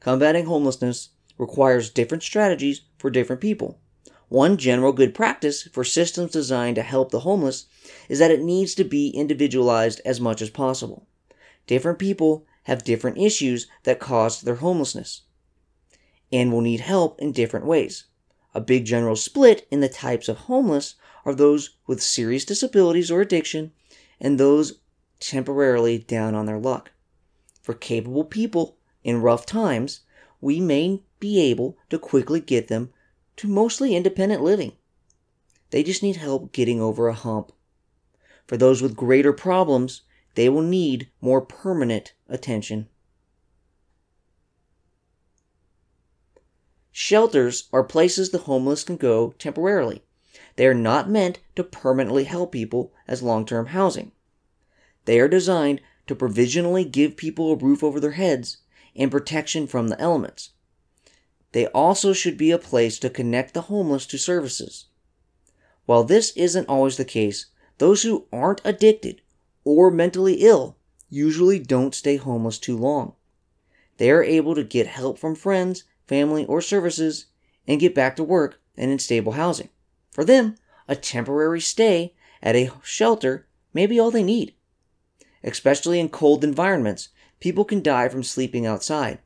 combating homelessness requires different strategies for different people. One general good practice for systems designed to help the homeless is that it needs to be individualized as much as possible. Different people have different issues that caused their homelessness and will need help in different ways. A big general split in the types of homeless are those with serious disabilities or addiction and those temporarily down on their luck. For capable people in rough times, we may be able to quickly get them to mostly independent living. They just need help getting over a hump. For those with greater problems, they will need more permanent attention. Shelters are places the homeless can go temporarily. They are not meant to permanently help people as long term housing. They are designed to provisionally give people a roof over their heads and protection from the elements. They also should be a place to connect the homeless to services. While this isn't always the case, those who aren't addicted or mentally ill usually don't stay homeless too long. They are able to get help from friends, family, or services and get back to work and in stable housing. For them, a temporary stay at a shelter may be all they need. Especially in cold environments, people can die from sleeping outside,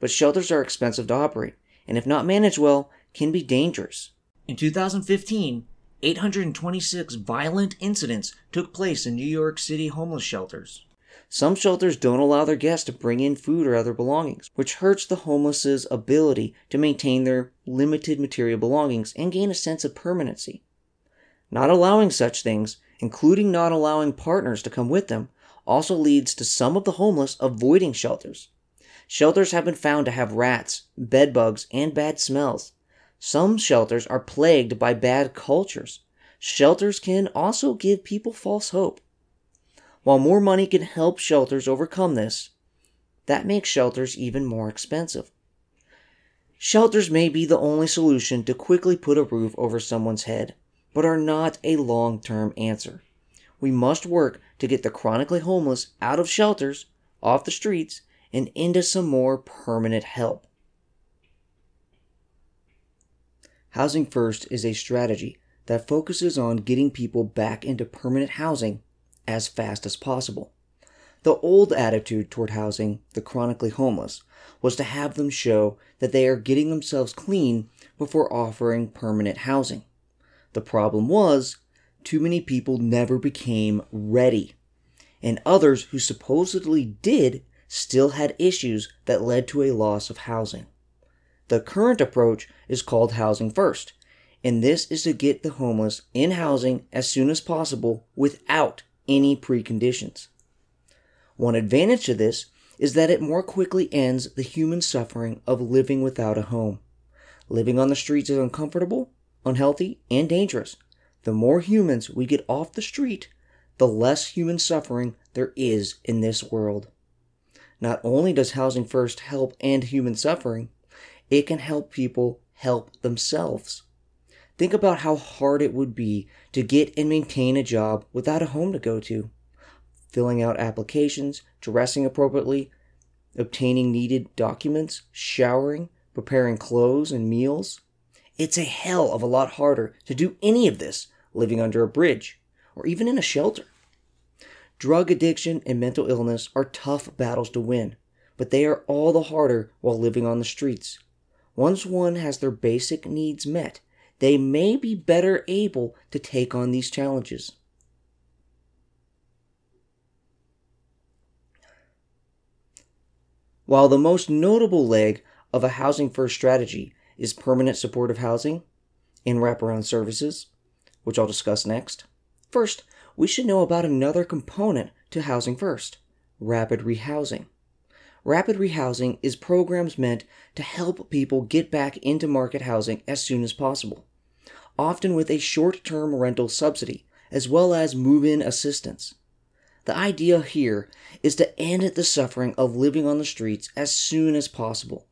but shelters are expensive to operate and if not managed well, can be dangerous. In 2015, 826 violent incidents took place in New York City homeless shelters. Some shelters don't allow their guests to bring in food or other belongings, which hurts the homeless's ability to maintain their limited material belongings and gain a sense of permanency. Not allowing such things, including not allowing partners to come with them, also leads to some of the homeless avoiding shelters. Shelters have been found to have rats, bedbugs, and bad smells. Some shelters are plagued by bad cultures. Shelters can also give people false hope. While more money can help shelters overcome this, that makes shelters even more expensive. Shelters may be the only solution to quickly put a roof over someone's head, but are not a long term answer. We must work to get the chronically homeless out of shelters, off the streets, and into some more permanent help. Housing First is a strategy that focuses on getting people back into permanent housing as fast as possible. The old attitude toward housing the chronically homeless was to have them show that they are getting themselves clean before offering permanent housing. The problem was, too many people never became ready, and others who supposedly did still had issues that led to a loss of housing. The current approach is called Housing First, and this is to get the homeless in housing as soon as possible without any preconditions. One advantage to this is that it more quickly ends the human suffering of living without a home. Living on the streets is uncomfortable, unhealthy, and dangerous. The more humans we get off the street, the less human suffering there is in this world. Not only does Housing First help end human suffering, it can help people help themselves. Think about how hard it would be to get and maintain a job without a home to go to. Filling out applications, dressing appropriately, obtaining needed documents, showering, preparing clothes and meals. It's a hell of a lot harder to do any of this living under a bridge or even in a shelter. Drug addiction and mental illness are tough battles to win, but they are all the harder while living on the streets. Once one has their basic needs met, they may be better able to take on these challenges. While the most notable leg of a housing first strategy is permanent supportive housing and wraparound services, which I'll discuss next, first, we should know about another component to Housing First rapid rehousing. Rapid rehousing is programs meant to help people get back into market housing as soon as possible, often with a short term rental subsidy as well as move in assistance. The idea here is to end the suffering of living on the streets as soon as possible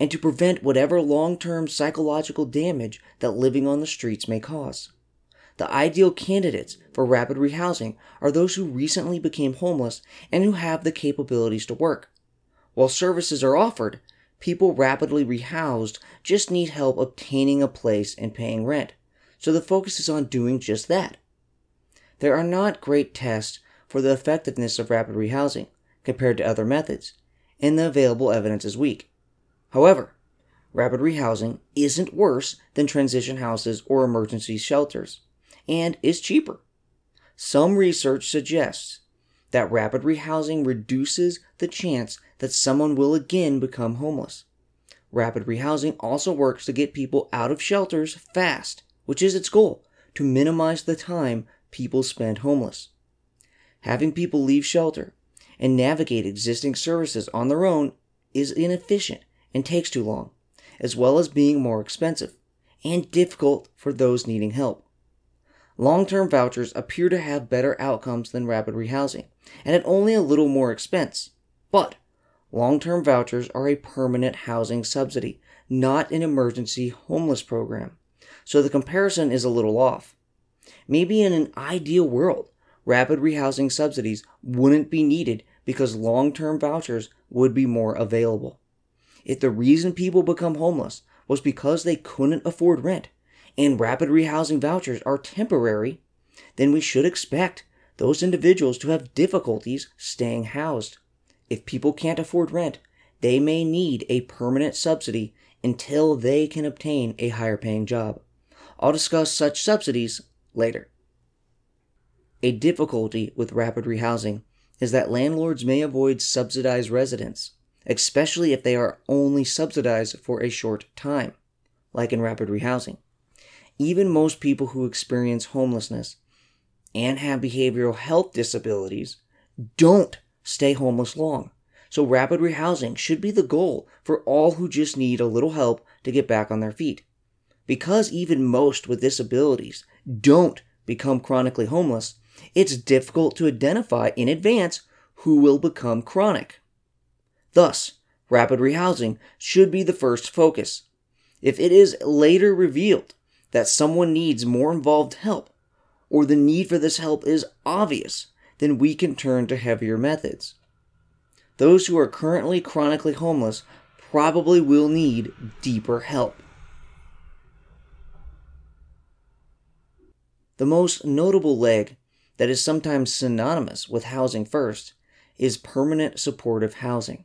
and to prevent whatever long term psychological damage that living on the streets may cause. The ideal candidates for rapid rehousing are those who recently became homeless and who have the capabilities to work. While services are offered, people rapidly rehoused just need help obtaining a place and paying rent, so the focus is on doing just that. There are not great tests for the effectiveness of rapid rehousing compared to other methods, and the available evidence is weak. However, rapid rehousing isn't worse than transition houses or emergency shelters, and is cheaper. Some research suggests that rapid rehousing reduces the chance that someone will again become homeless. Rapid rehousing also works to get people out of shelters fast, which is its goal to minimize the time people spend homeless. Having people leave shelter and navigate existing services on their own is inefficient and takes too long, as well as being more expensive and difficult for those needing help. Long term vouchers appear to have better outcomes than rapid rehousing, and at only a little more expense. But long term vouchers are a permanent housing subsidy, not an emergency homeless program, so the comparison is a little off. Maybe in an ideal world, rapid rehousing subsidies wouldn't be needed because long term vouchers would be more available. If the reason people become homeless was because they couldn't afford rent, and rapid rehousing vouchers are temporary, then we should expect those individuals to have difficulties staying housed. If people can't afford rent, they may need a permanent subsidy until they can obtain a higher paying job. I'll discuss such subsidies later. A difficulty with rapid rehousing is that landlords may avoid subsidized residents, especially if they are only subsidized for a short time, like in rapid rehousing. Even most people who experience homelessness and have behavioral health disabilities don't stay homeless long. So, rapid rehousing should be the goal for all who just need a little help to get back on their feet. Because even most with disabilities don't become chronically homeless, it's difficult to identify in advance who will become chronic. Thus, rapid rehousing should be the first focus. If it is later revealed that someone needs more involved help, or the need for this help is obvious, then we can turn to heavier methods. Those who are currently chronically homeless probably will need deeper help. The most notable leg that is sometimes synonymous with housing first is permanent supportive housing.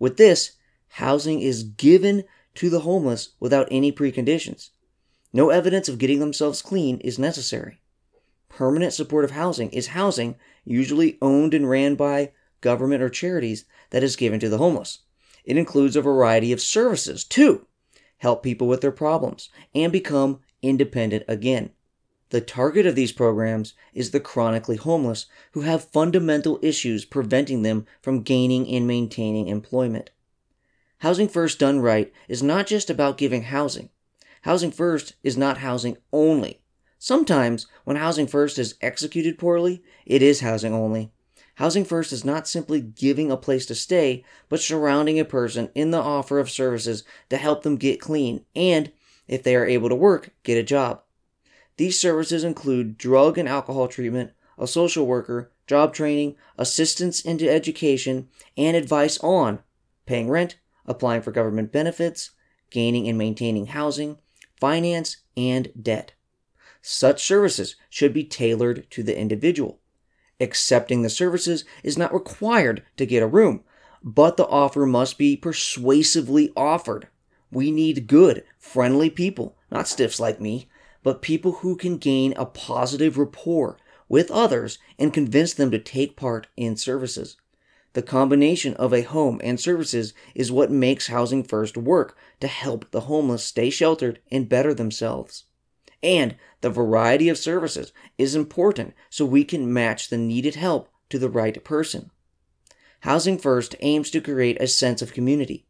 With this, housing is given to the homeless without any preconditions. No evidence of getting themselves clean is necessary. Permanent supportive housing is housing usually owned and ran by government or charities that is given to the homeless. It includes a variety of services to help people with their problems and become independent again. The target of these programs is the chronically homeless who have fundamental issues preventing them from gaining and maintaining employment. Housing First done right is not just about giving housing, Housing First is not housing only. Sometimes, when Housing First is executed poorly, it is housing only. Housing First is not simply giving a place to stay, but surrounding a person in the offer of services to help them get clean and, if they are able to work, get a job. These services include drug and alcohol treatment, a social worker, job training, assistance into education, and advice on paying rent, applying for government benefits, gaining and maintaining housing, finance, and debt. Such services should be tailored to the individual. Accepting the services is not required to get a room, but the offer must be persuasively offered. We need good, friendly people, not stiffs like me, but people who can gain a positive rapport with others and convince them to take part in services. The combination of a home and services is what makes Housing First work to help the homeless stay sheltered and better themselves. And the variety of services is important so we can match the needed help to the right person. Housing First aims to create a sense of community.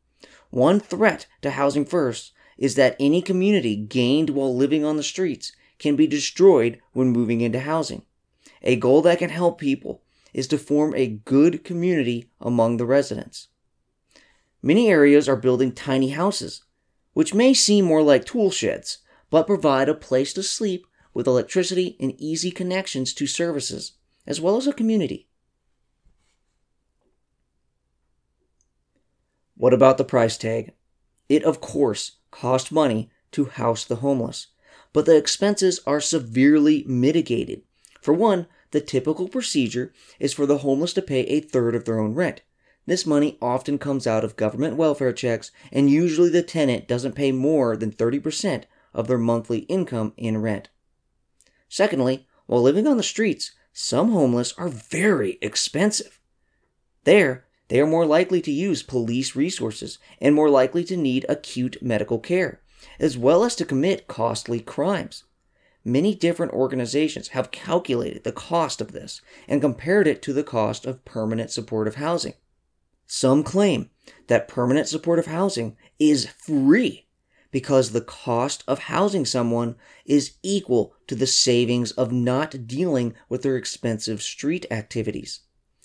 One threat to Housing First is that any community gained while living on the streets can be destroyed when moving into housing. A goal that can help people is to form a good community among the residents. Many areas are building tiny houses, which may seem more like tool sheds, but provide a place to sleep with electricity and easy connections to services, as well as a community. What about the price tag? It, of course, costs money to house the homeless, but the expenses are severely mitigated. For one, the typical procedure is for the homeless to pay a third of their own rent. This money often comes out of government welfare checks, and usually the tenant doesn't pay more than 30% of their monthly income in rent. Secondly, while living on the streets, some homeless are very expensive. There, they are more likely to use police resources and more likely to need acute medical care, as well as to commit costly crimes. Many different organizations have calculated the cost of this and compared it to the cost of permanent supportive housing. Some claim that permanent supportive housing is free because the cost of housing someone is equal to the savings of not dealing with their expensive street activities.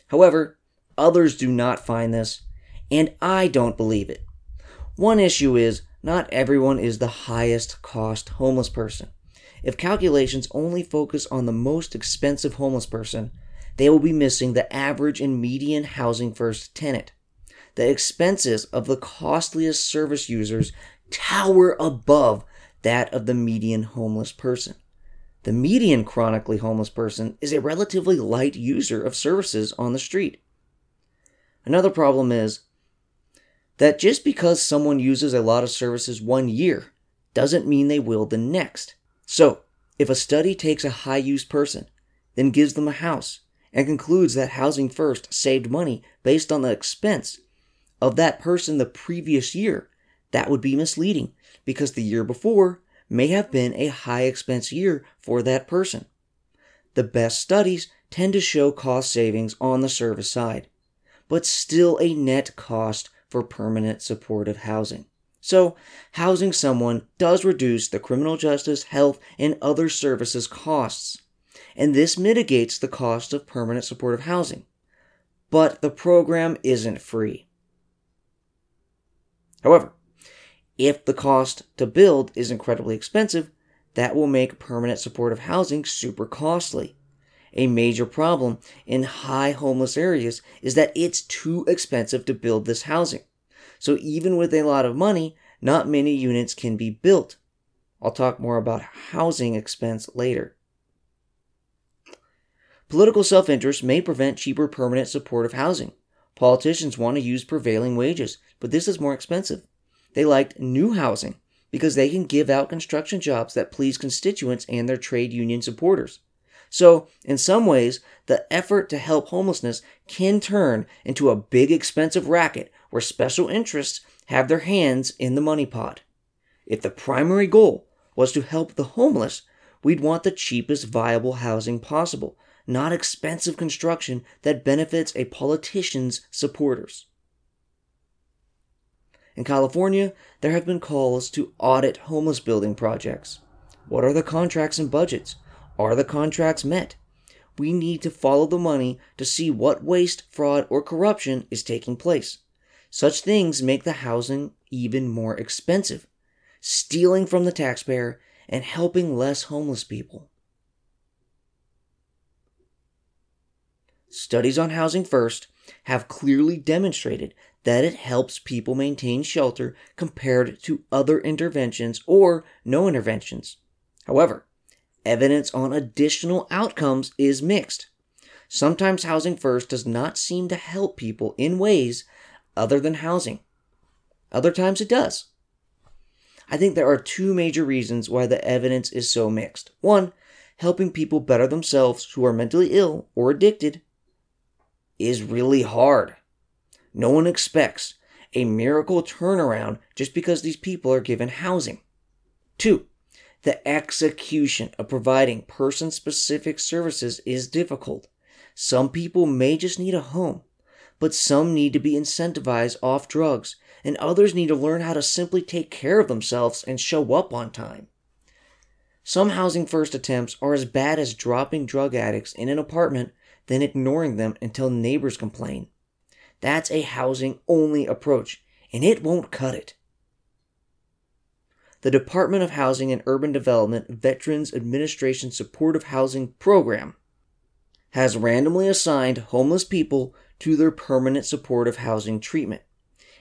However, others do not find this, and I don't believe it. One issue is not everyone is the highest cost homeless person. If calculations only focus on the most expensive homeless person, they will be missing the average and median housing first tenant. The expenses of the costliest service users tower above that of the median homeless person. The median chronically homeless person is a relatively light user of services on the street. Another problem is that just because someone uses a lot of services one year doesn't mean they will the next. So, if a study takes a high use person, then gives them a house, and concludes that Housing First saved money based on the expense of that person the previous year, that would be misleading because the year before may have been a high expense year for that person. The best studies tend to show cost savings on the service side, but still a net cost for permanent supportive housing. So, housing someone does reduce the criminal justice, health, and other services costs, and this mitigates the cost of permanent supportive housing. But the program isn't free. However, if the cost to build is incredibly expensive, that will make permanent supportive housing super costly. A major problem in high homeless areas is that it's too expensive to build this housing. So even with a lot of money, not many units can be built. I'll talk more about housing expense later. Political self interest may prevent cheaper permanent supportive housing. Politicians want to use prevailing wages, but this is more expensive. They liked new housing because they can give out construction jobs that please constituents and their trade union supporters. So, in some ways, the effort to help homelessness can turn into a big expensive racket where special interests have their hands in the money pot. If the primary goal was to help the homeless, we'd want the cheapest viable housing possible, not expensive construction that benefits a politician's supporters. In California, there have been calls to audit homeless building projects. What are the contracts and budgets? Are the contracts met? We need to follow the money to see what waste, fraud, or corruption is taking place. Such things make the housing even more expensive, stealing from the taxpayer and helping less homeless people. Studies on Housing First have clearly demonstrated that it helps people maintain shelter compared to other interventions or no interventions. However, evidence on additional outcomes is mixed. Sometimes Housing First does not seem to help people in ways other than housing. Other times it does. I think there are two major reasons why the evidence is so mixed. One, helping people better themselves who are mentally ill or addicted is really hard. No one expects a miracle turnaround just because these people are given housing. Two, the execution of providing person specific services is difficult. Some people may just need a home, but some need to be incentivized off drugs, and others need to learn how to simply take care of themselves and show up on time. Some housing first attempts are as bad as dropping drug addicts in an apartment, then ignoring them until neighbors complain. That's a housing only approach, and it won't cut it. The Department of Housing and Urban Development Veterans Administration Supportive Housing Program has randomly assigned homeless people to their permanent supportive housing treatment.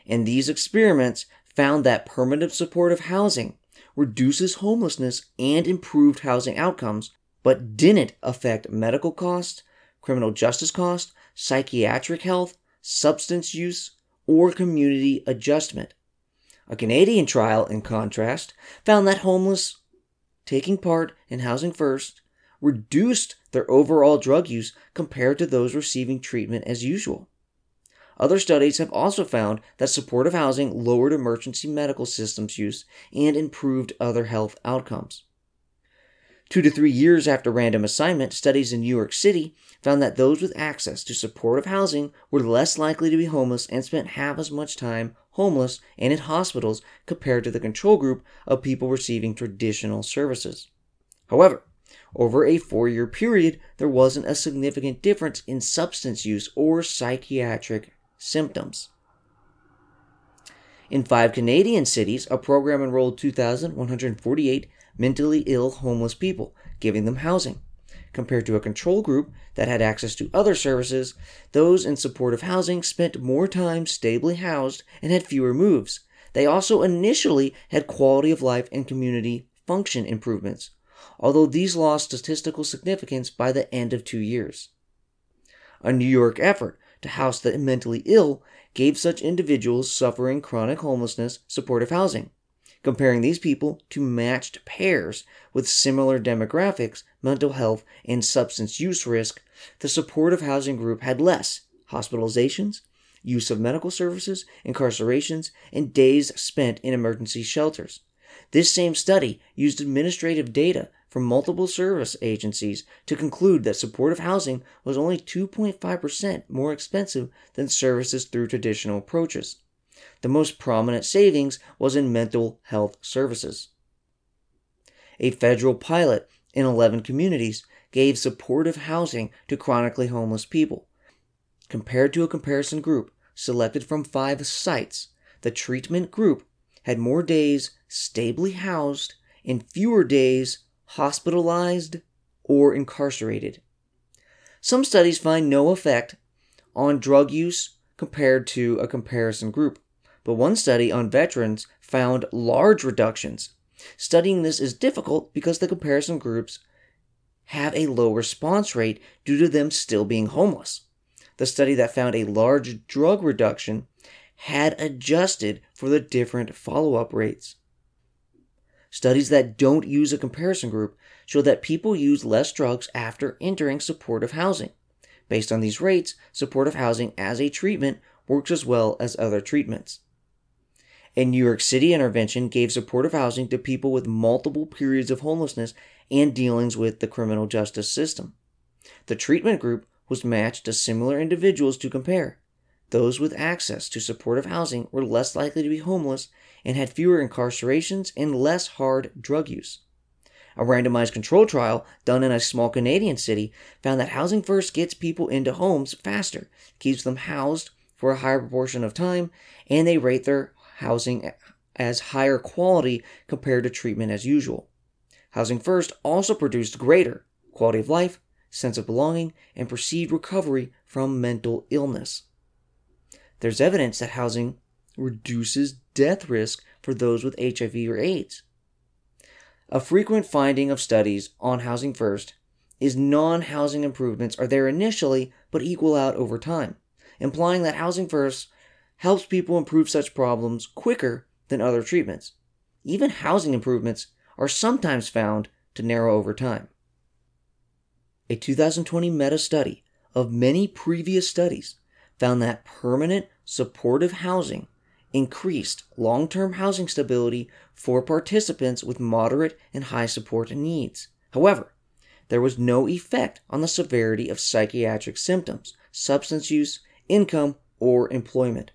and these experiments found that permanent supportive housing reduces homelessness and improved housing outcomes, but didn't affect medical costs, criminal justice costs, psychiatric health, substance use, or community adjustment. A Canadian trial, in contrast, found that homeless taking part in Housing First reduced their overall drug use compared to those receiving treatment as usual. Other studies have also found that supportive housing lowered emergency medical systems use and improved other health outcomes. Two to three years after random assignment, studies in New York City found that those with access to supportive housing were less likely to be homeless and spent half as much time homeless and in hospitals compared to the control group of people receiving traditional services. However, over a four year period, there wasn't a significant difference in substance use or psychiatric symptoms. In five Canadian cities, a program enrolled 2,148 mentally ill homeless people, giving them housing. Compared to a control group that had access to other services, those in supportive housing spent more time stably housed and had fewer moves. They also initially had quality of life and community function improvements, although these lost statistical significance by the end of two years. A New York effort to house the mentally ill gave such individuals suffering chronic homelessness supportive housing. Comparing these people to matched pairs with similar demographics, mental health, and substance use risk, the supportive housing group had less hospitalizations, use of medical services, incarcerations, and days spent in emergency shelters. This same study used administrative data from multiple service agencies to conclude that supportive housing was only 2.5% more expensive than services through traditional approaches. The most prominent savings was in mental health services. A federal pilot in 11 communities gave supportive housing to chronically homeless people. Compared to a comparison group selected from five sites, the treatment group had more days stably housed and fewer days hospitalized, or incarcerated. Some studies find no effect on drug use compared to a comparison group, but one study on veterans found large reductions. Studying this is difficult because the comparison groups have a low response rate due to them still being homeless. The study that found a large drug reduction had adjusted for the different follow up rates. Studies that don't use a comparison group show that people use less drugs after entering supportive housing. Based on these rates, supportive housing as a treatment works as well as other treatments. A New York City intervention gave supportive housing to people with multiple periods of homelessness and dealings with the criminal justice system. The treatment group was matched to similar individuals to compare. Those with access to supportive housing were less likely to be homeless and had fewer incarcerations and less hard drug use. A randomized control trial done in a small Canadian city found that Housing First gets people into homes faster, keeps them housed for a higher proportion of time, and they rate their housing as higher quality compared to treatment as usual. Housing First also produced greater quality of life, sense of belonging, and perceived recovery from mental illness. There's evidence that housing reduces death risk for those with HIV or AIDS. A frequent finding of studies on Housing First is non housing improvements are there initially but equal out over time, implying that Housing First helps people improve such problems quicker than other treatments. Even housing improvements are sometimes found to narrow over time. A 2020 meta study of many previous studies found that permanent supportive housing increased long term housing stability for participants with moderate and high support needs. However, there was no effect on the severity of psychiatric symptoms, substance use, income, or employment.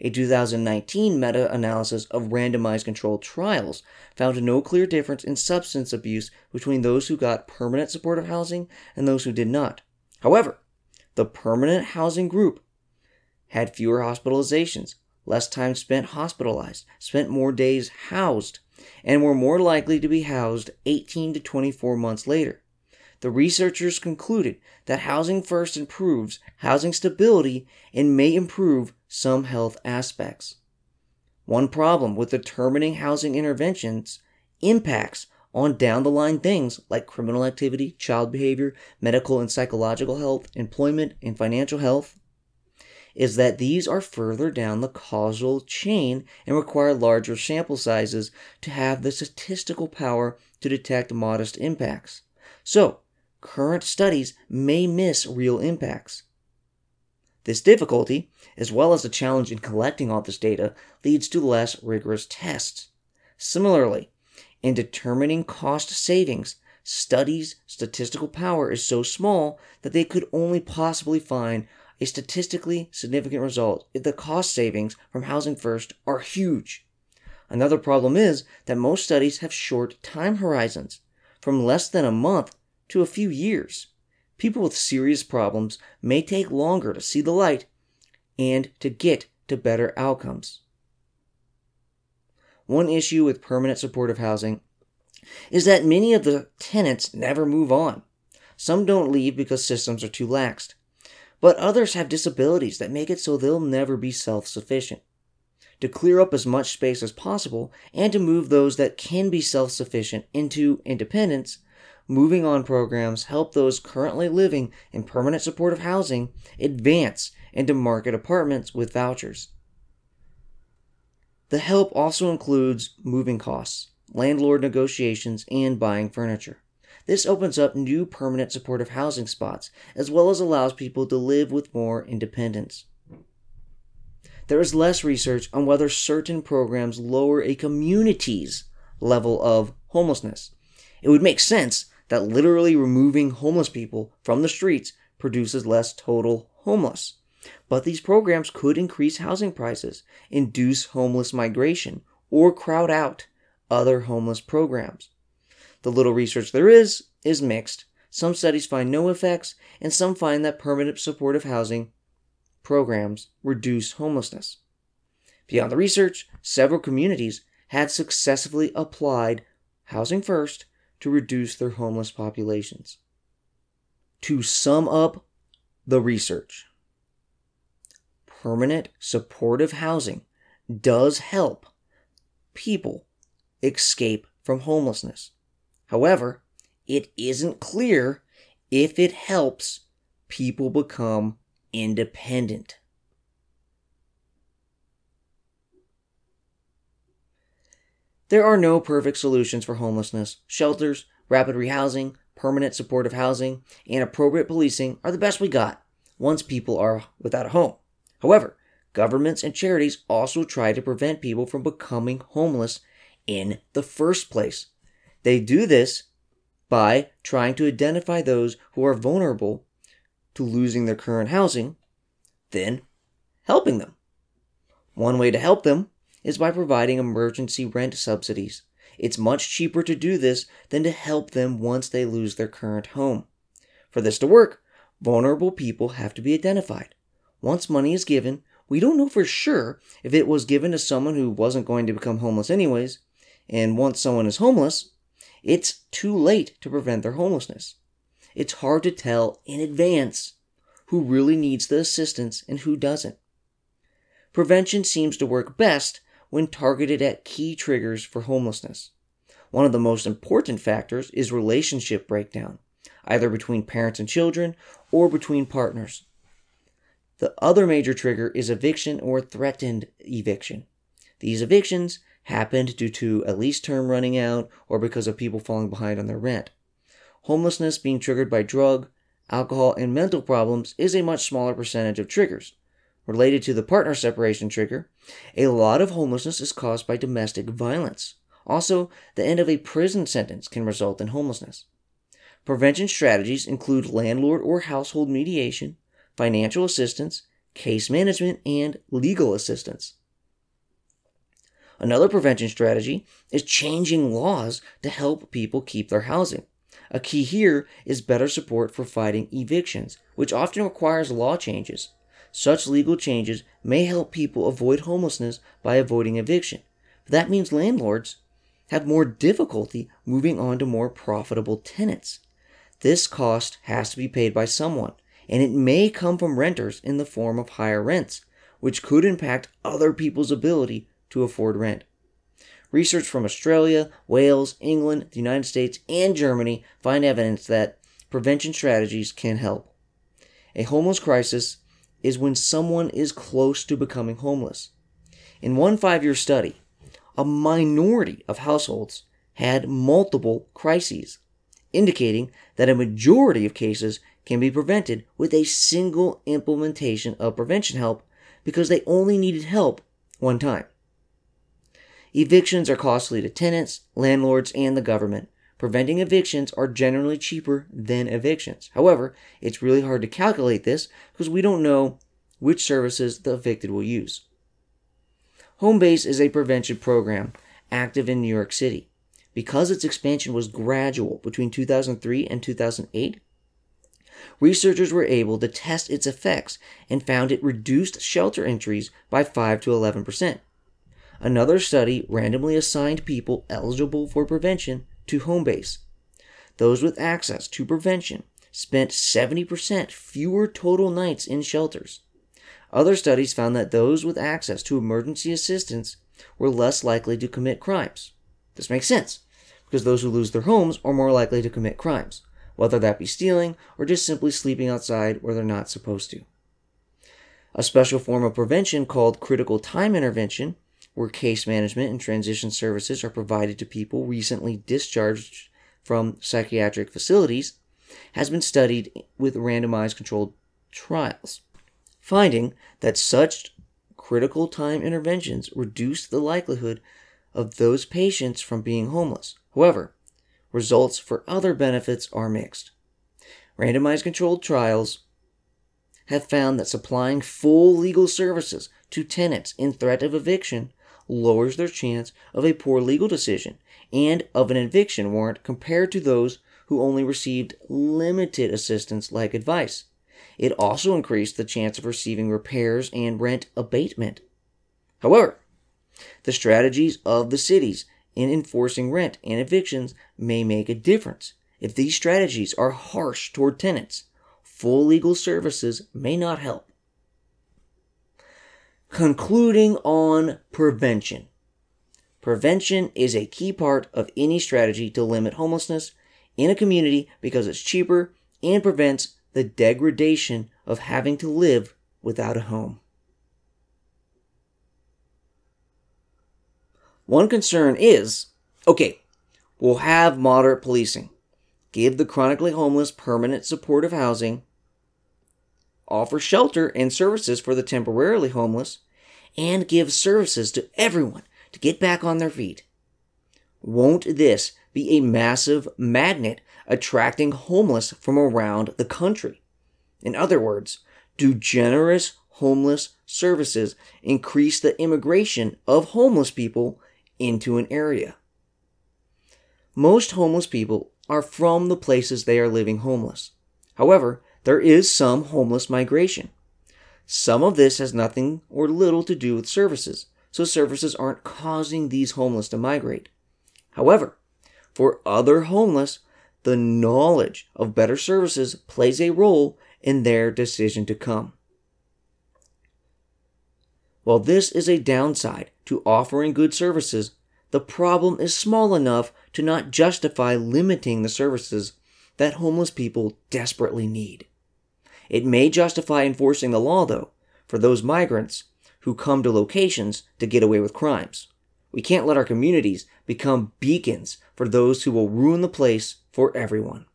A 2019 meta analysis of randomized controlled trials found no clear difference in substance abuse between those who got permanent supportive housing and those who did not. However, the permanent housing group had fewer hospitalizations, less time spent hospitalized, spent more days housed, and were more likely to be housed 18 to 24 months later. the researchers concluded that housing first improves housing stability and may improve some health aspects. One problem with determining housing interventions impacts on down the line things like criminal activity, child behavior, medical and psychological health, employment, and financial health is that these are further down the causal chain and require larger sample sizes to have the statistical power to detect modest impacts. So, current studies may miss real impacts. This difficulty, as well as the challenge in collecting all this data, leads to less rigorous tests. Similarly, in determining cost savings, studies' statistical power is so small that they could only possibly find a statistically significant result if the cost savings from Housing First are huge. Another problem is that most studies have short time horizons, from less than a month to a few years. People with serious problems may take longer to see the light and to get to better outcomes. One issue with permanent supportive housing is that many of the tenants never move on. Some don't leave because systems are too laxed, but others have disabilities that make it so they'll never be self sufficient. To clear up as much space as possible and to move those that can be self sufficient into independence, moving on programs help those currently living in permanent supportive housing advance into market apartments with vouchers. The help also includes moving costs, landlord negotiations, and buying furniture. This opens up new permanent supportive housing spots, as well as allows people to live with more independence. There is less research on whether certain programs lower a community's level of homelessness. It would make sense that literally removing homeless people from the streets produces less total homeless. But these programs could increase housing prices, induce homeless migration, or crowd out other homeless programs. The little research there is is mixed. Some studies find no effects, and some find that permanent supportive housing programs reduce homelessness. Beyond the research, several communities had successfully applied Housing First to reduce their homeless populations. To sum up the research, permanent supportive housing does help people escape from homelessness. However, it isn't clear if it helps people become independent. There are no perfect solutions for homelessness. Shelters, rapid rehousing, permanent supportive housing, and appropriate policing are the best we got once people are without a home. However, governments and charities also try to prevent people from becoming homeless in the first place. They do this by trying to identify those who are vulnerable to losing their current housing, then helping them. One way to help them is by providing emergency rent subsidies. It's much cheaper to do this than to help them once they lose their current home. For this to work, vulnerable people have to be identified. Once money is given, we don't know for sure if it was given to someone who wasn't going to become homeless anyways, and once someone is homeless, it's too late to prevent their homelessness. It's hard to tell in advance who really needs the assistance and who doesn't. Prevention seems to work best when targeted at key triggers for homelessness. One of the most important factors is relationship breakdown, either between parents and children or between partners. The other major trigger is eviction or threatened eviction. These evictions happened due to a lease term running out or because of people falling behind on their rent. Homelessness being triggered by drug, alcohol, and mental problems is a much smaller percentage of triggers. Related to the partner separation trigger, a lot of homelessness is caused by domestic violence. Also, the end of a prison sentence can result in homelessness. Prevention strategies include landlord or household mediation, financial assistance, case management, and legal assistance. Another prevention strategy is changing laws to help people keep their housing. A key here is better support for fighting evictions, which often requires law changes. Such legal changes may help people avoid homelessness by avoiding eviction. But that means landlords have more difficulty moving on to more profitable tenants. this cost has to be paid by someone, and it may come from renters in the form of higher rents, which could impact other people's ability to afford rent. Research from Australia, Wales, England, the United States, and Germany find evidence that prevention strategies can help. A homeless crisis is when someone is close to becoming homeless. In one five year study, a minority of households had multiple crises, indicating that a majority of cases can be prevented with a single implementation of prevention help because they only needed help one time. Evictions are costly to tenants, landlords, and the government. Preventing evictions are generally cheaper than evictions. However, it's really hard to calculate this because we don't know which services the evicted will use. Homebase is a prevention program active in New York City. Because its expansion was gradual between 2003 and 2008, researchers were able to test its effects and found it reduced shelter entries by 5 to 11 percent. Another study randomly assigned people eligible for prevention to home base. Those with access to prevention spent 70% fewer total nights in shelters. Other studies found that those with access to emergency assistance were less likely to commit crimes. This makes sense, because those who lose their homes are more likely to commit crimes, whether that be stealing or just simply sleeping outside where they're not supposed to. A special form of prevention called critical time intervention where case management and transition services are provided to people recently discharged from psychiatric facilities, has been studied with randomized controlled trials, finding that such critical time interventions reduce the likelihood of those patients from being homeless. However, results for other benefits are mixed. Randomized controlled trials have found that supplying full legal services to tenants in threat of eviction lowers their chance of a poor legal decision and of an eviction warrant compared to those who only received limited assistance like advice. It also increased the chance of receiving repairs and rent abatement. However, the strategies of the cities in enforcing rent and evictions may make a difference. If these strategies are harsh toward tenants, full legal services may not help concluding on prevention. Prevention is a key part of any strategy to limit homelessness in a community because it's cheaper and prevents the degradation of having to live without a home. One concern is okay, we'll have moderate policing, give the chronically homeless permanent supportive housing, offer shelter and services for the temporarily homeless, and give services to everyone to get back on their feet. Won't this be a massive magnet attracting homeless from around the country? In other words, do generous homeless services increase the immigration of homeless people into an area? Most homeless people are from the places they are living homeless. However, there is some homeless migration. Some of this has nothing or little to do with services, so services aren't causing these homeless to migrate. However, for other homeless, the knowledge of better services plays a role in their decision to come. While this is a downside to offering good services, the problem is small enough to not justify limiting the services that homeless people desperately need. It may justify enforcing the law, though, for those migrants who come to locations to get away with crimes. We can't let our communities become beacons for those who will ruin the place for everyone.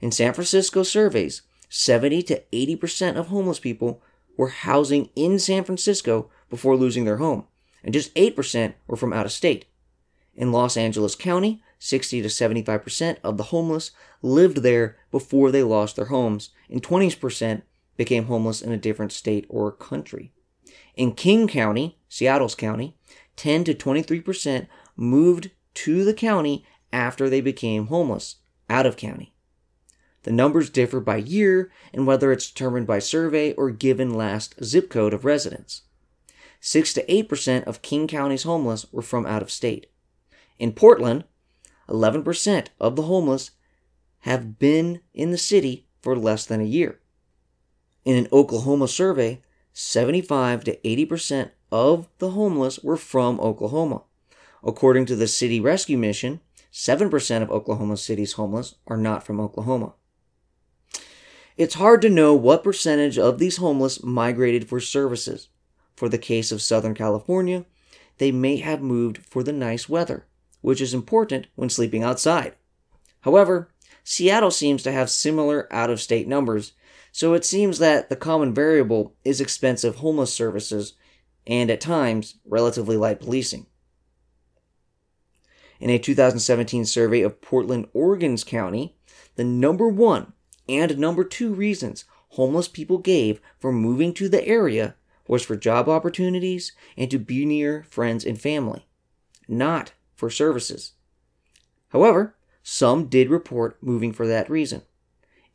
In San Francisco surveys, 70 to 80% of homeless people were housing in San Francisco before losing their home, and just 8% were from out of state. In Los Angeles County, 60 to 75% of the homeless lived there before they lost their homes, and 20% became homeless in a different state or country. In King County, Seattle's county, 10 to 23% moved to the county after they became homeless, out of county. The numbers differ by year and whether it's determined by survey or given last zip code of residence. 6 to 8% of King County's homeless were from out of state. In Portland, 11% of the homeless have been in the city for less than a year. In an Oklahoma survey, 75 to 80% of the homeless were from Oklahoma. According to the City Rescue Mission, 7% of Oklahoma City's homeless are not from Oklahoma. It's hard to know what percentage of these homeless migrated for services. For the case of Southern California, they may have moved for the nice weather, which is important when sleeping outside. However, Seattle seems to have similar out of state numbers, so it seems that the common variable is expensive homeless services and at times relatively light policing. In a 2017 survey of Portland, Oregon's county, the number one and number two reasons homeless people gave for moving to the area was for job opportunities and to be near friends and family, not for services. However, some did report moving for that reason.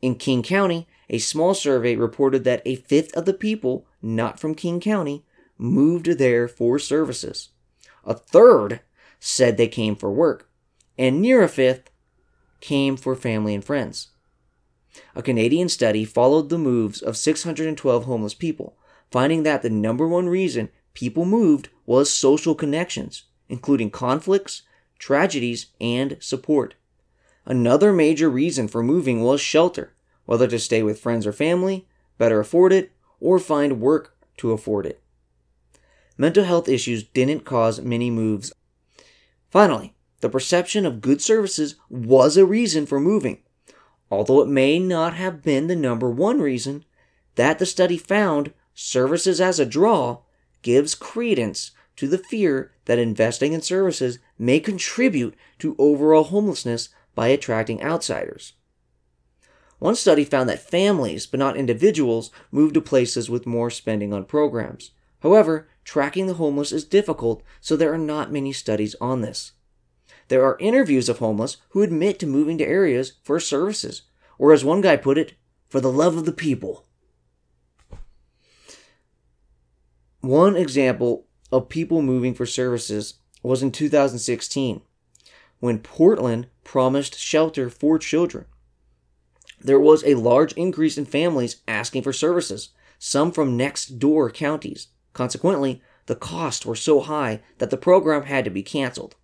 In King County, a small survey reported that a fifth of the people not from King County moved there for services. A third said they came for work, and near a fifth came for family and friends. A Canadian study followed the moves of 612 homeless people, finding that the number one reason people moved was social connections, including conflicts, tragedies, and support. Another major reason for moving was shelter, whether to stay with friends or family, better afford it, or find work to afford it. Mental health issues didn't cause many moves. Finally, the perception of good services was a reason for moving, although it may not have been the number one reason, that the study found services as a draw gives credence to the fear that investing in services may contribute to overall homelessness by attracting outsiders. One study found that families, but not individuals, move to places with more spending on programs. However, tracking the homeless is difficult, so there are not many studies on this. There are interviews of homeless who admit to moving to areas for services, or as one guy put it, for the love of the people. One example of people moving for services was in 2016 when Portland promised shelter for children. There was a large increase in families asking for services, some from next door counties. Consequently, the costs were so high that the program had to be canceled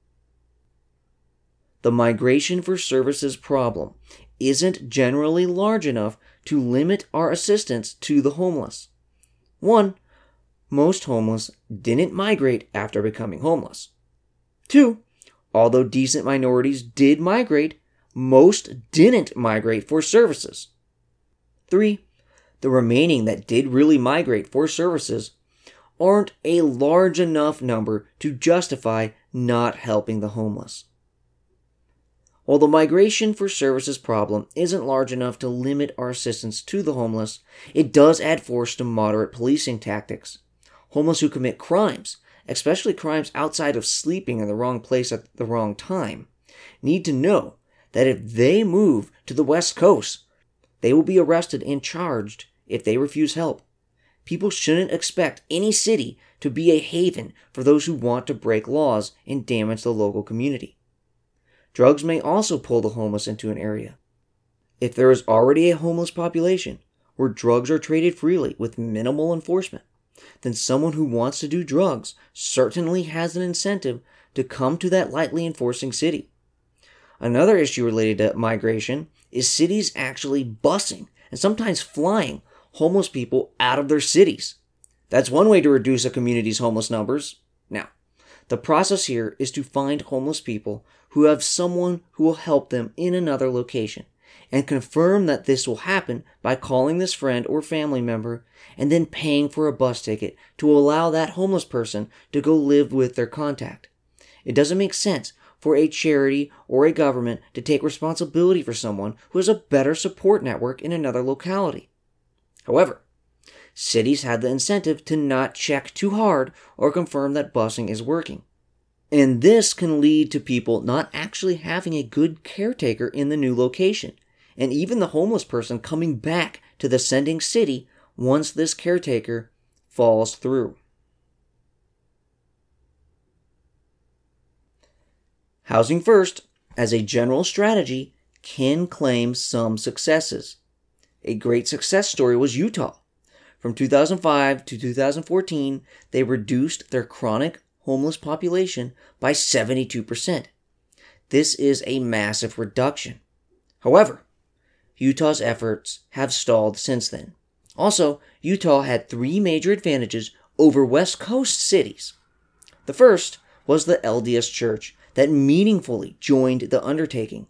the migration for services problem isn't generally large enough to limit our assistance to the homeless. One, most homeless didn't migrate after becoming homeless. Two, although decent minorities did migrate, most didn't migrate for services. Three, the remaining that did really migrate for services aren't a large enough number to justify not helping the homeless. While the migration for services problem isn't large enough to limit our assistance to the homeless, it does add force to moderate policing tactics. Homeless who commit crimes, especially crimes outside of sleeping in the wrong place at the wrong time, need to know that if they move to the West Coast, they will be arrested and charged if they refuse help. People shouldn't expect any city to be a haven for those who want to break laws and damage the local community. Drugs may also pull the homeless into an area. If there is already a homeless population where drugs are traded freely with minimal enforcement, then someone who wants to do drugs certainly has an incentive to come to that lightly enforcing city. Another issue related to migration is cities actually busing and sometimes flying homeless people out of their cities. That's one way to reduce a community's homeless numbers. Now, the process here is to find homeless people who have someone who will help them in another location and confirm that this will happen by calling this friend or family member and then paying for a bus ticket to allow that homeless person to go live with their contact. It doesn't make sense for a charity or a government to take responsibility for someone who has a better support network in another locality. However, cities have the incentive to not check too hard or confirm that busing is working. And this can lead to people not actually having a good caretaker in the new location, and even the homeless person coming back to the sending city once this caretaker falls through. Housing first, as a general strategy, can claim some successes. A great success story was Utah. From 2005 to 2014, they reduced their chronic homeless population by 72%. This is a massive reduction. However, Utah's efforts have stalled since then. Also, Utah had three major advantages over West Coast cities. The first was the LDS Church that meaningfully joined the undertaking.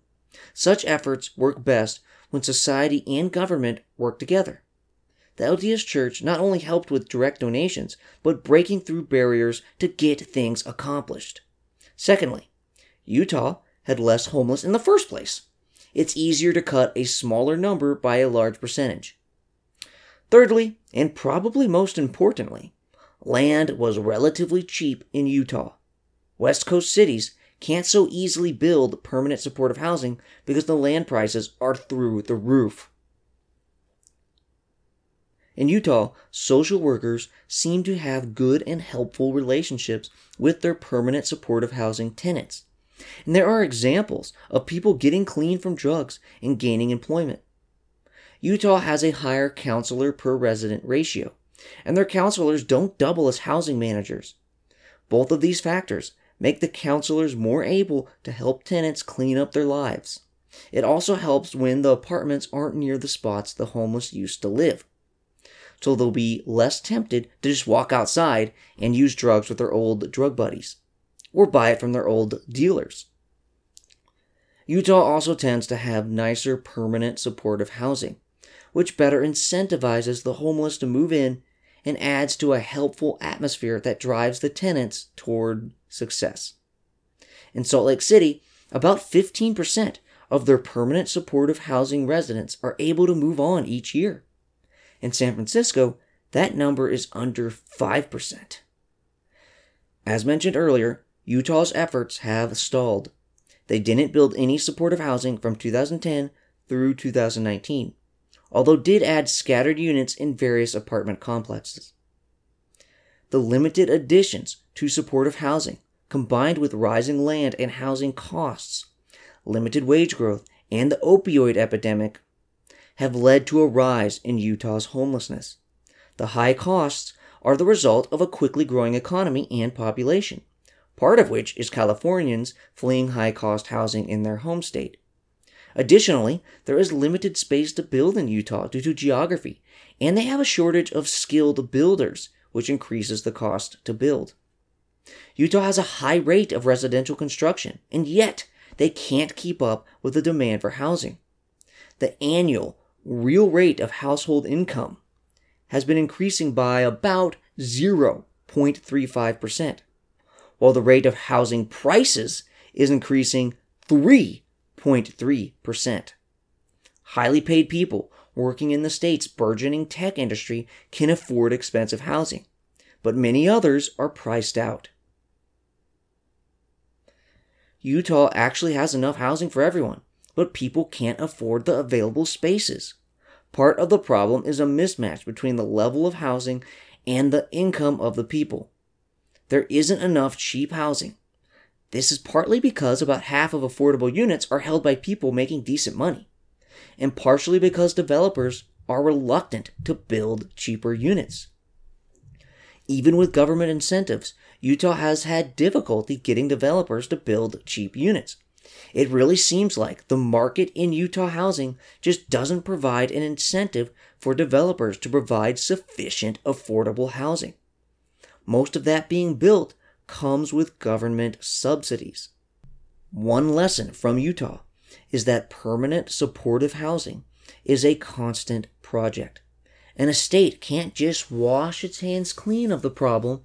Such efforts work best when society and government work together. The LDS Church not only helped with direct donations, but breaking through barriers to get things accomplished. Secondly, Utah had less homeless in the first place. It's easier to cut a smaller number by a large percentage. Thirdly, and probably most importantly, land was relatively cheap in Utah. West Coast cities can't so easily build permanent supportive housing because the land prices are through the roof. In Utah, social workers seem to have good and helpful relationships with their permanent supportive housing tenants. And there are examples of people getting clean from drugs and gaining employment. Utah has a higher counselor per resident ratio, and their counselors don't double as housing managers. Both of these factors make the counselors more able to help tenants clean up their lives. It also helps when the apartments aren't near the spots the homeless used to live. So they'll be less tempted to just walk outside and use drugs with their old drug buddies or buy it from their old dealers. Utah also tends to have nicer permanent supportive housing, which better incentivizes the homeless to move in and adds to a helpful atmosphere that drives the tenants toward success. In Salt Lake City, about 15% of their permanent supportive housing residents are able to move on each year. In San Francisco, that number is under 5%. As mentioned earlier, Utah's efforts have stalled. They didn't build any supportive housing from 2010 through 2019, although did add scattered units in various apartment complexes. The limited additions to supportive housing, combined with rising land and housing costs, limited wage growth, and the opioid epidemic, have led to a rise in Utah's homelessness. The high costs are the result of a quickly growing economy and population, part of which is Californians fleeing high cost housing in their home state. Additionally, there is limited space to build in Utah due to geography, and they have a shortage of skilled builders which increases the cost to build. Utah has a high rate of residential construction, and yet they can't keep up with the demand for housing. The annual real rate of household income has been increasing by about 0.35%, while the rate of housing prices is increasing 3.3%. Highly paid people working in the state's burgeoning tech industry can afford expensive housing, but many others are priced out. Utah actually has enough housing for everyone, but people can't afford the available spaces. Part of the problem is a mismatch between the level of housing and the income of the people. There isn't enough cheap housing. This is partly because about half of affordable units are held by people making decent money and partially because developers are reluctant to build cheaper units. Even with government incentives, Utah has had difficulty getting developers to build cheap units. It really seems like the market in Utah housing just doesn't provide an incentive for developers to provide sufficient affordable housing. Most of that being built comes with government subsidies. One lesson from Utah is that permanent supportive housing is a constant project. And a state can't just wash its hands clean of the problem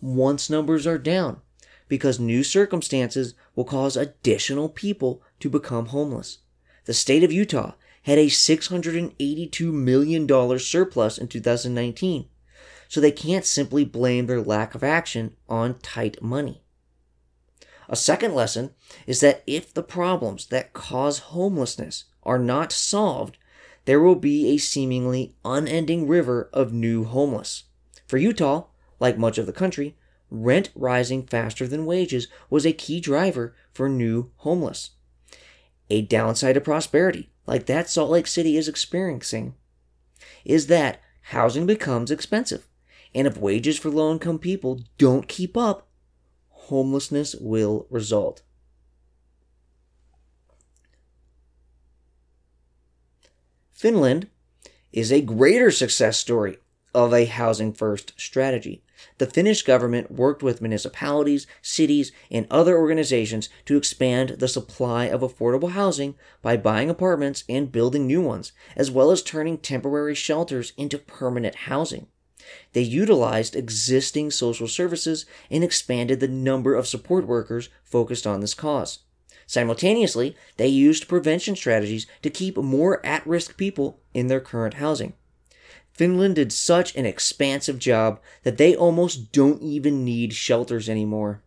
once numbers are down, because new circumstances will cause additional people to become homeless. The state of Utah had a $682 million surplus in 2019, so they can't simply blame their lack of action on tight money. A second lesson is that if the problems that cause homelessness are not solved, there will be a seemingly unending river of new homeless. For Utah, like much of the country, rent rising faster than wages was a key driver for new homeless. A downside to prosperity, like that Salt Lake City is experiencing, is that housing becomes expensive. And if wages for low income people don't keep up, homelessness will result. Finland is a greater success story of a housing first strategy. The Finnish government worked with municipalities, cities, and other organizations to expand the supply of affordable housing by buying apartments and building new ones, as well as turning temporary shelters into permanent housing. They utilized existing social services and expanded the number of support workers focused on this cause. Simultaneously, they used prevention strategies to keep more at risk people in their current housing. Finland did such an expansive job that they almost don't even need shelters anymore.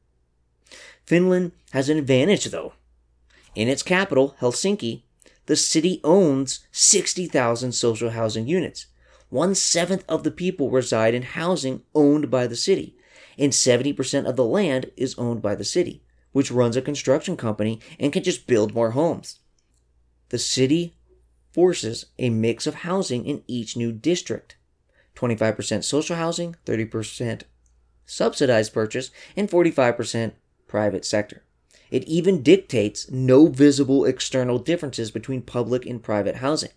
Finland has an advantage, though. In its capital, Helsinki, the city owns 60,000 social housing units. One seventh of the people reside in housing owned by the city, and 70% of the land is owned by the city, which runs a construction company and can just build more homes. The city forces a mix of housing in each new district 25% social housing, 30% subsidized purchase, and 45% private sector. It even dictates no visible external differences between public and private housing.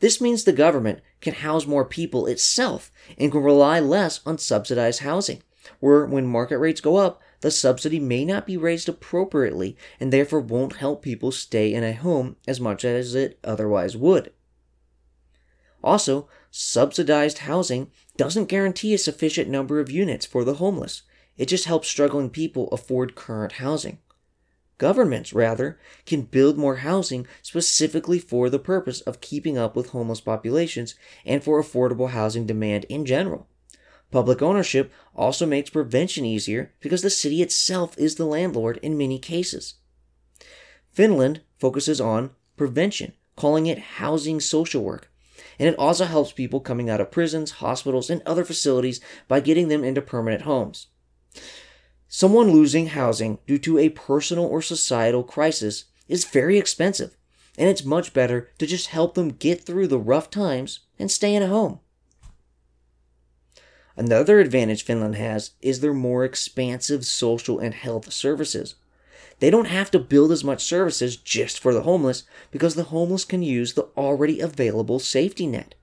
This means the government can house more people itself and can rely less on subsidized housing, where when market rates go up, the subsidy may not be raised appropriately and therefore won't help people stay in a home as much as it otherwise would. Also, subsidized housing doesn't guarantee a sufficient number of units for the homeless. It just helps struggling people afford current housing. Governments, rather, can build more housing specifically for the purpose of keeping up with homeless populations and for affordable housing demand in general. Public ownership also makes prevention easier because the city itself is the landlord in many cases. Finland focuses on prevention, calling it housing social work, and it also helps people coming out of prisons, hospitals, and other facilities by getting them into permanent homes. Someone losing housing due to a personal or societal crisis is very expensive, and it's much better to just help them get through the rough times and stay in a home. Another advantage Finland has is their more expansive social and health services. They don't have to build as much services just for the homeless because the homeless can use the already available safety net.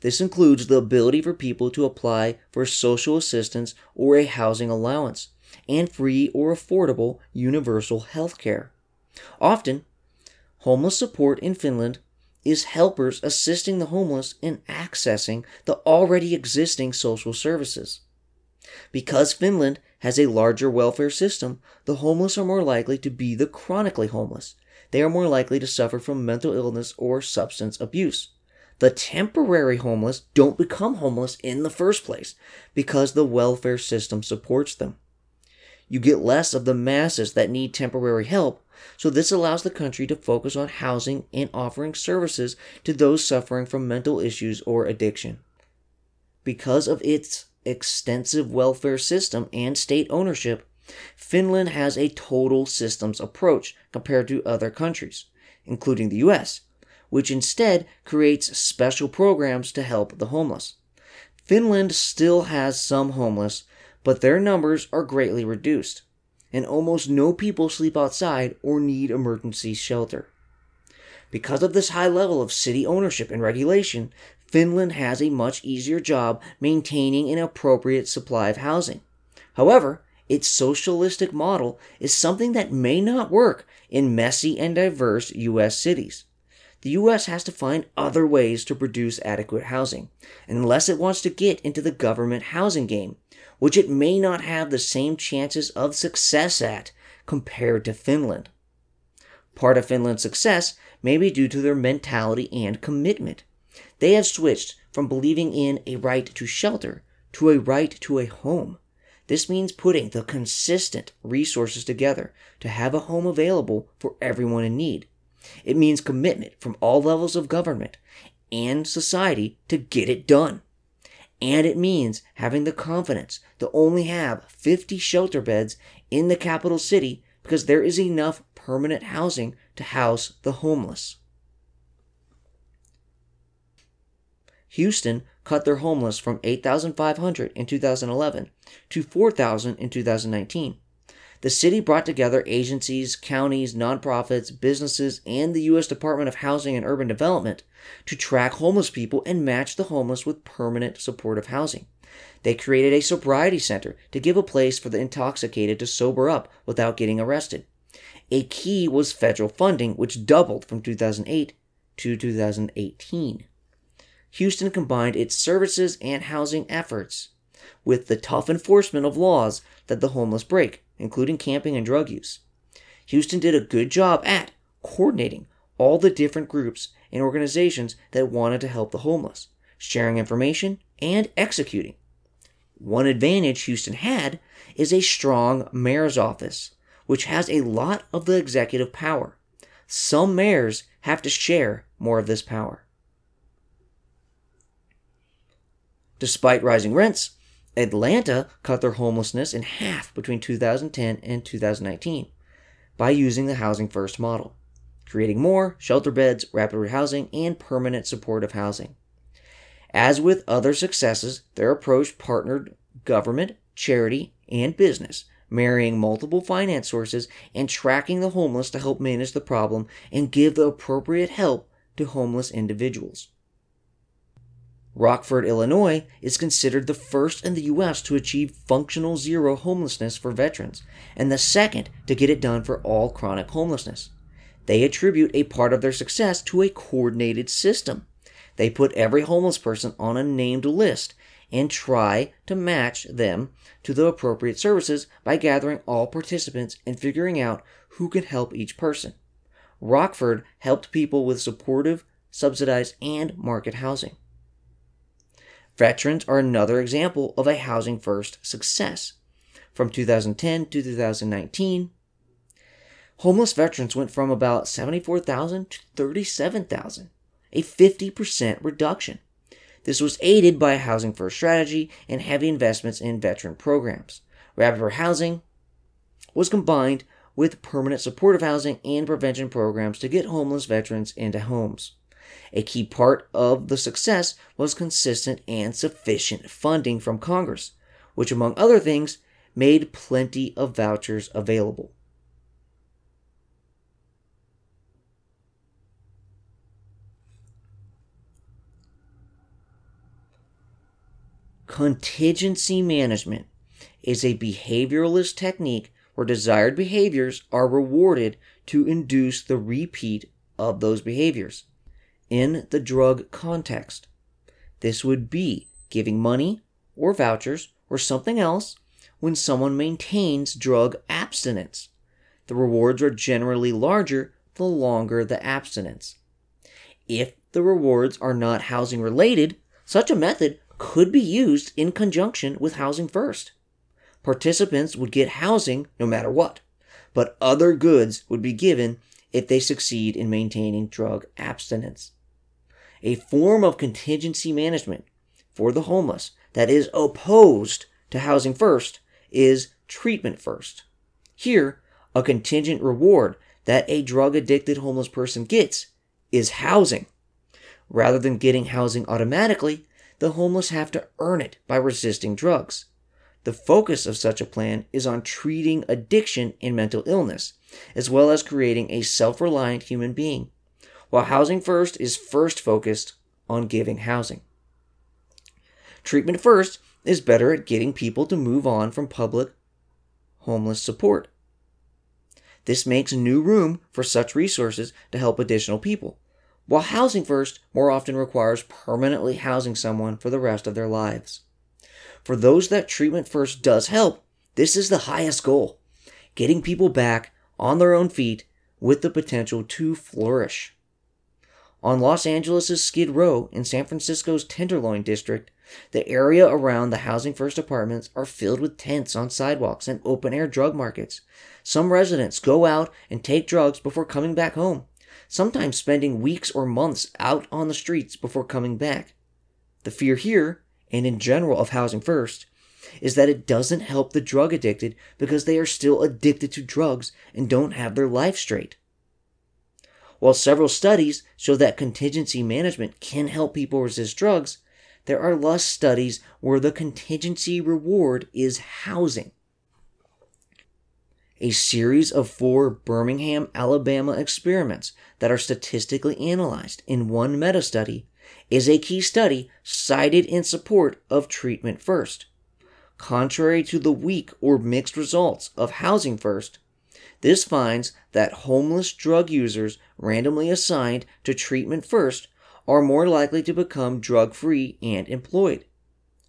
This includes the ability for people to apply for social assistance or a housing allowance, and free or affordable universal health care. Often, homeless support in Finland is helpers assisting the homeless in accessing the already existing social services. Because Finland has a larger welfare system, the homeless are more likely to be the chronically homeless. They are more likely to suffer from mental illness or substance abuse. The temporary homeless don't become homeless in the first place because the welfare system supports them. You get less of the masses that need temporary help so, this allows the country to focus on housing and offering services to those suffering from mental issues or addiction. Because of its extensive welfare system and state ownership, Finland has a total systems approach compared to other countries, including the US, which instead creates special programs to help the homeless. Finland still has some homeless, but their numbers are greatly reduced and almost no people sleep outside or need emergency shelter. Because of this high level of city ownership and regulation, Finland has a much easier job maintaining an appropriate supply of housing. However, its socialistic model is something that may not work in messy and diverse U.S. cities. The U.S. has to find other ways to produce adequate housing, unless it wants to get into the government housing game, which it may not have the same chances of success at compared to Finland. Part of Finland's success may be due to their mentality and commitment. They have switched from believing in a right to shelter to a right to a home. This means putting the consistent resources together to have a home available for everyone in need. It means commitment from all levels of government and society to get it done. And it means having the confidence to only have 50 shelter beds in the capital city because there is enough permanent housing to house the homeless. Houston cut their homeless from 8,500 in 2011 to 4,000 in 2019. The city brought together agencies, counties, nonprofits, businesses, and the U.S. Department of Housing and Urban Development to track homeless people and match the homeless with permanent supportive housing. They created a sobriety center to give a place for the intoxicated to sober up without getting arrested. A key was federal funding, which doubled from 2008 to 2018. Houston combined its services and housing efforts with the tough enforcement of laws that the homeless break, including camping and drug use. Houston did a good job at coordinating all the different groups and organizations that wanted to help the homeless, sharing information, and executing. One advantage Houston had is a strong mayor's office, which has a lot of the executive power. Some mayors have to share more of this power. Despite rising rents, Atlanta cut their homelessness in half between 2010 and 2019 by using the Housing First model, creating more shelter beds, rapid housing, and permanent supportive housing. As with other successes, their approach partnered government, charity, and business, marrying multiple finance sources and tracking the homeless to help manage the problem and give the appropriate help to homeless individuals. Rockford, Illinois is considered the first in the U.S. to achieve functional zero homelessness for veterans and the second to get it done for all chronic homelessness. They attribute a part of their success to a coordinated system. They put every homeless person on a named list and try to match them to the appropriate services by gathering all participants and figuring out who can help each person. Rockford helped people with supportive, subsidized, and market housing. Veterans are another example of a housing first success. From 2010 to 2019, homeless veterans went from about 74,000 to 37,000, a 50% reduction. This was aided by a housing first strategy and heavy investments in veteran programs. Rapid housing was combined with permanent supportive housing and prevention programs to get homeless veterans into homes. A key part of the success was consistent and sufficient funding from Congress, which, among other things, made plenty of vouchers available. Contingency management is a behavioralist technique where desired behaviors are rewarded to induce the repeat of those behaviors in the drug context. This would be giving money or vouchers or something else when someone maintains drug abstinence. The rewards are generally larger the longer the abstinence. If the rewards are not housing related, such a method could be used in conjunction with Housing First. Participants would get housing no matter what, but other goods would be given if they succeed in maintaining drug abstinence a form of contingency management for the homeless that is opposed to housing first is treatment first. Here, a contingent reward that a drug addicted homeless person gets is housing. Rather than getting housing automatically, the homeless have to earn it by resisting drugs. The focus of such a plan is on treating addiction and mental illness, as well as creating a self reliant human being while Housing First is first focused on giving housing. Treatment First is better at getting people to move on from public homeless support. This makes new room for such resources to help additional people, while Housing First more often requires permanently housing someone for the rest of their lives. For those that Treatment First does help, this is the highest goal getting people back on their own feet with the potential to flourish. On Los Angeles' Skid Row in San Francisco's Tenderloin district, the area around the Housing First apartments are filled with tents on sidewalks and open air drug markets. Some residents go out and take drugs before coming back home, sometimes spending weeks or months out on the streets before coming back. The fear here, and in general of Housing First, is that it doesn't help the drug addicted because they are still addicted to drugs and don't have their life straight. While several studies show that contingency management can help people resist drugs, there are less studies where the contingency reward is housing. A series of four Birmingham, Alabama experiments that are statistically analyzed in one meta study is a key study cited in support of treatment first. Contrary to the weak or mixed results of housing first, this finds that homeless drug users randomly assigned to treatment first are more likely to become drug free and employed.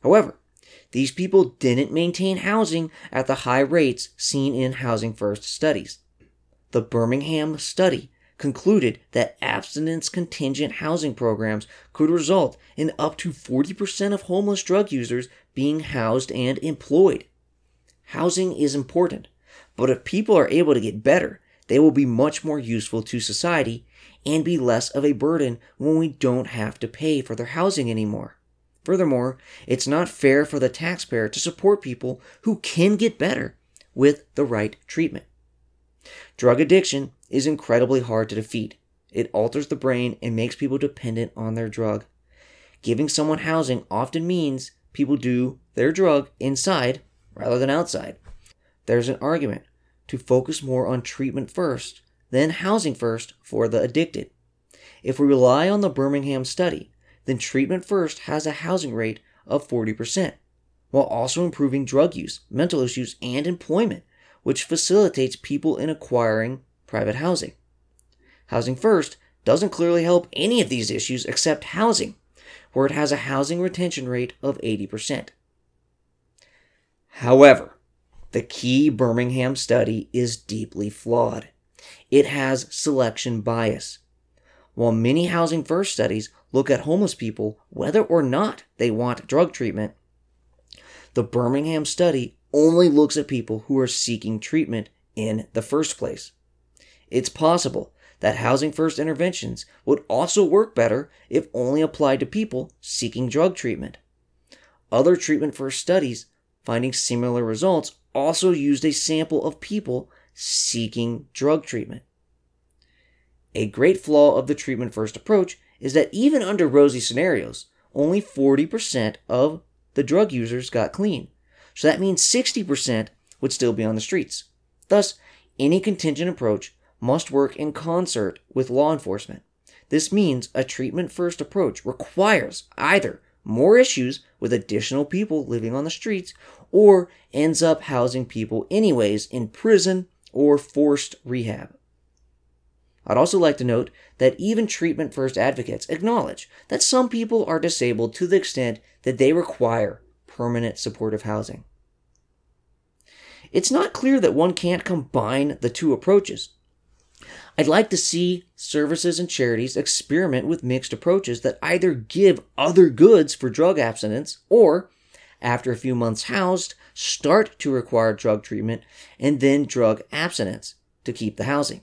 However, these people didn't maintain housing at the high rates seen in Housing First studies. The Birmingham study concluded that abstinence contingent housing programs could result in up to 40% of homeless drug users being housed and employed. Housing is important, but if people are able to get better, they will be much more useful to society and be less of a burden when we don't have to pay for their housing anymore. Furthermore, it's not fair for the taxpayer to support people who can get better with the right treatment. Drug addiction is incredibly hard to defeat. It alters the brain and makes people dependent on their drug. Giving someone housing often means people do their drug inside rather than outside. There's an argument to focus more on treatment first, then housing first for the addicted. If we rely on the Birmingham study, then treatment first has a housing rate of 40%, while also improving drug use, mental issues, and employment, which facilitates people in acquiring private housing. Housing first doesn't clearly help any of these issues except housing, where it has a housing retention rate of 80%. However, the key Birmingham study is deeply flawed. It has selection bias. While many housing first studies look at homeless people whether or not they want drug treatment, the Birmingham study only looks at people who are seeking treatment in the first place. It's possible that housing first interventions would also work better if only applied to people seeking drug treatment. Other treatment first studies finding similar results also used a sample of people seeking drug treatment. A great flaw of the treatment first approach is that even under rosy scenarios, only 40% of the drug users got clean. So that means 60% would still be on the streets. Thus, any contingent approach must work in concert with law enforcement. This means a treatment first approach requires either more issues with additional people living on the streets or ends up housing people anyways in prison or forced rehab. I'd also like to note that even treatment first advocates acknowledge that some people are disabled to the extent that they require permanent supportive housing. It's not clear that one can't combine the two approaches. I'd like to see services and charities experiment with mixed approaches that either give other goods for drug abstinence or, after a few months housed, start to require drug treatment and then drug abstinence to keep the housing.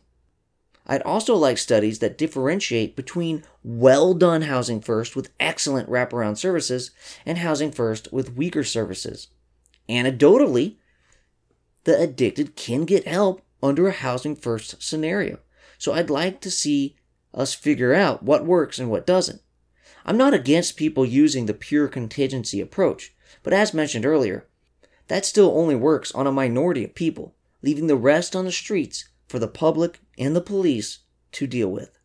I'd also like studies that differentiate between well done housing first with excellent wraparound services and housing first with weaker services. Anecdotally, the addicted can get help under a housing first scenario. So I'd like to see us figure out what works and what doesn't. I'm not against people using the pure contingency approach, but as mentioned earlier, that still only works on a minority of people, leaving the rest on the streets for the public and the police to deal with.